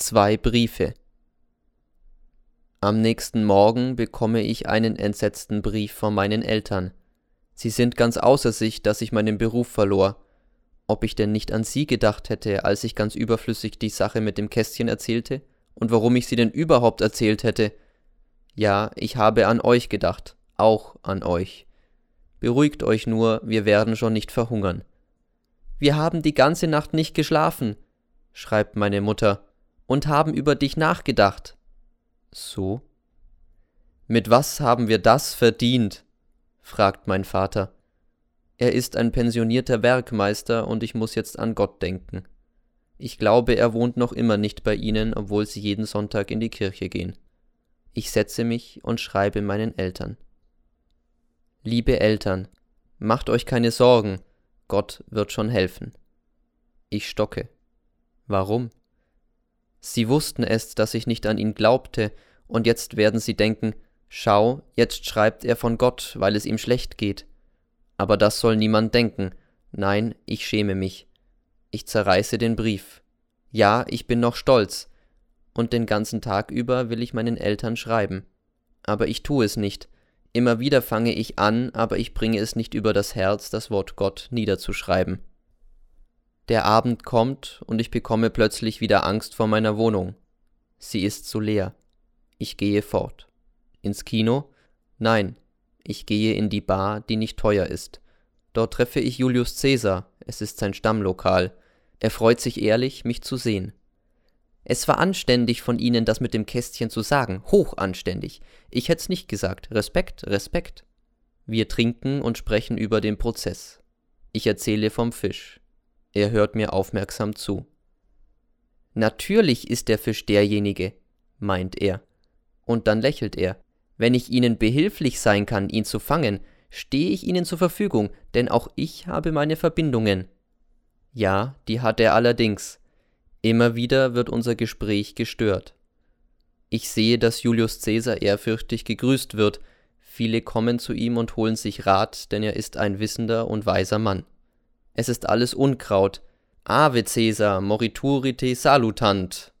Zwei Briefe. Am nächsten Morgen bekomme ich einen entsetzten Brief von meinen Eltern. Sie sind ganz außer sich, dass ich meinen Beruf verlor. Ob ich denn nicht an sie gedacht hätte, als ich ganz überflüssig die Sache mit dem Kästchen erzählte? Und warum ich sie denn überhaupt erzählt hätte? Ja, ich habe an euch gedacht, auch an euch. Beruhigt euch nur, wir werden schon nicht verhungern. Wir haben die ganze Nacht nicht geschlafen, schreibt meine Mutter und haben über dich nachgedacht. So? Mit was haben wir das verdient? fragt mein Vater. Er ist ein pensionierter Werkmeister und ich muss jetzt an Gott denken. Ich glaube, er wohnt noch immer nicht bei Ihnen, obwohl Sie jeden Sonntag in die Kirche gehen. Ich setze mich und schreibe meinen Eltern. Liebe Eltern, macht euch keine Sorgen, Gott wird schon helfen. Ich stocke. Warum? Sie wussten es, dass ich nicht an ihn glaubte, und jetzt werden sie denken, schau, jetzt schreibt er von Gott, weil es ihm schlecht geht. Aber das soll niemand denken, nein, ich schäme mich. Ich zerreiße den Brief. Ja, ich bin noch stolz, und den ganzen Tag über will ich meinen Eltern schreiben. Aber ich tue es nicht. Immer wieder fange ich an, aber ich bringe es nicht über das Herz, das Wort Gott niederzuschreiben. Der Abend kommt und ich bekomme plötzlich wieder Angst vor meiner Wohnung. Sie ist so leer. Ich gehe fort. Ins Kino? Nein, ich gehe in die Bar, die nicht teuer ist. Dort treffe ich Julius Caesar, es ist sein Stammlokal. Er freut sich ehrlich, mich zu sehen. Es war anständig von Ihnen, das mit dem Kästchen zu sagen, hochanständig. Ich hätt's nicht gesagt. Respekt, Respekt. Wir trinken und sprechen über den Prozess. Ich erzähle vom Fisch. Er hört mir aufmerksam zu. Natürlich ist der Fisch derjenige, meint er. Und dann lächelt er. Wenn ich Ihnen behilflich sein kann, ihn zu fangen, stehe ich Ihnen zur Verfügung, denn auch ich habe meine Verbindungen. Ja, die hat er allerdings. Immer wieder wird unser Gespräch gestört. Ich sehe, dass Julius Caesar ehrfürchtig gegrüßt wird, viele kommen zu ihm und holen sich Rat, denn er ist ein wissender und weiser Mann es ist alles Unkraut. Ave Caesar, morituri te salutant.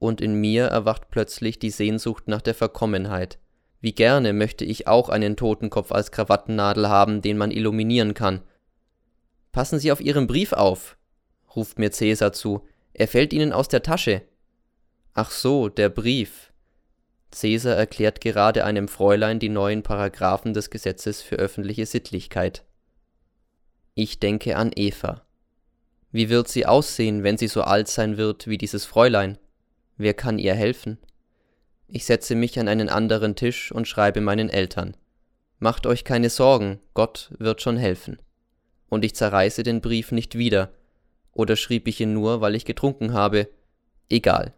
Und in mir erwacht plötzlich die Sehnsucht nach der Verkommenheit. Wie gerne möchte ich auch einen Totenkopf als Krawattennadel haben, den man illuminieren kann. Passen Sie auf Ihren Brief auf, ruft mir Cäsar zu, er fällt Ihnen aus der Tasche. Ach so, der Brief. Cäsar erklärt gerade einem Fräulein die neuen Paragraphen des Gesetzes für öffentliche Sittlichkeit. Ich denke an Eva. Wie wird sie aussehen, wenn sie so alt sein wird wie dieses Fräulein? Wer kann ihr helfen? Ich setze mich an einen anderen Tisch und schreibe meinen Eltern. Macht euch keine Sorgen, Gott wird schon helfen. Und ich zerreiße den Brief nicht wieder. Oder schrieb ich ihn nur, weil ich getrunken habe? Egal.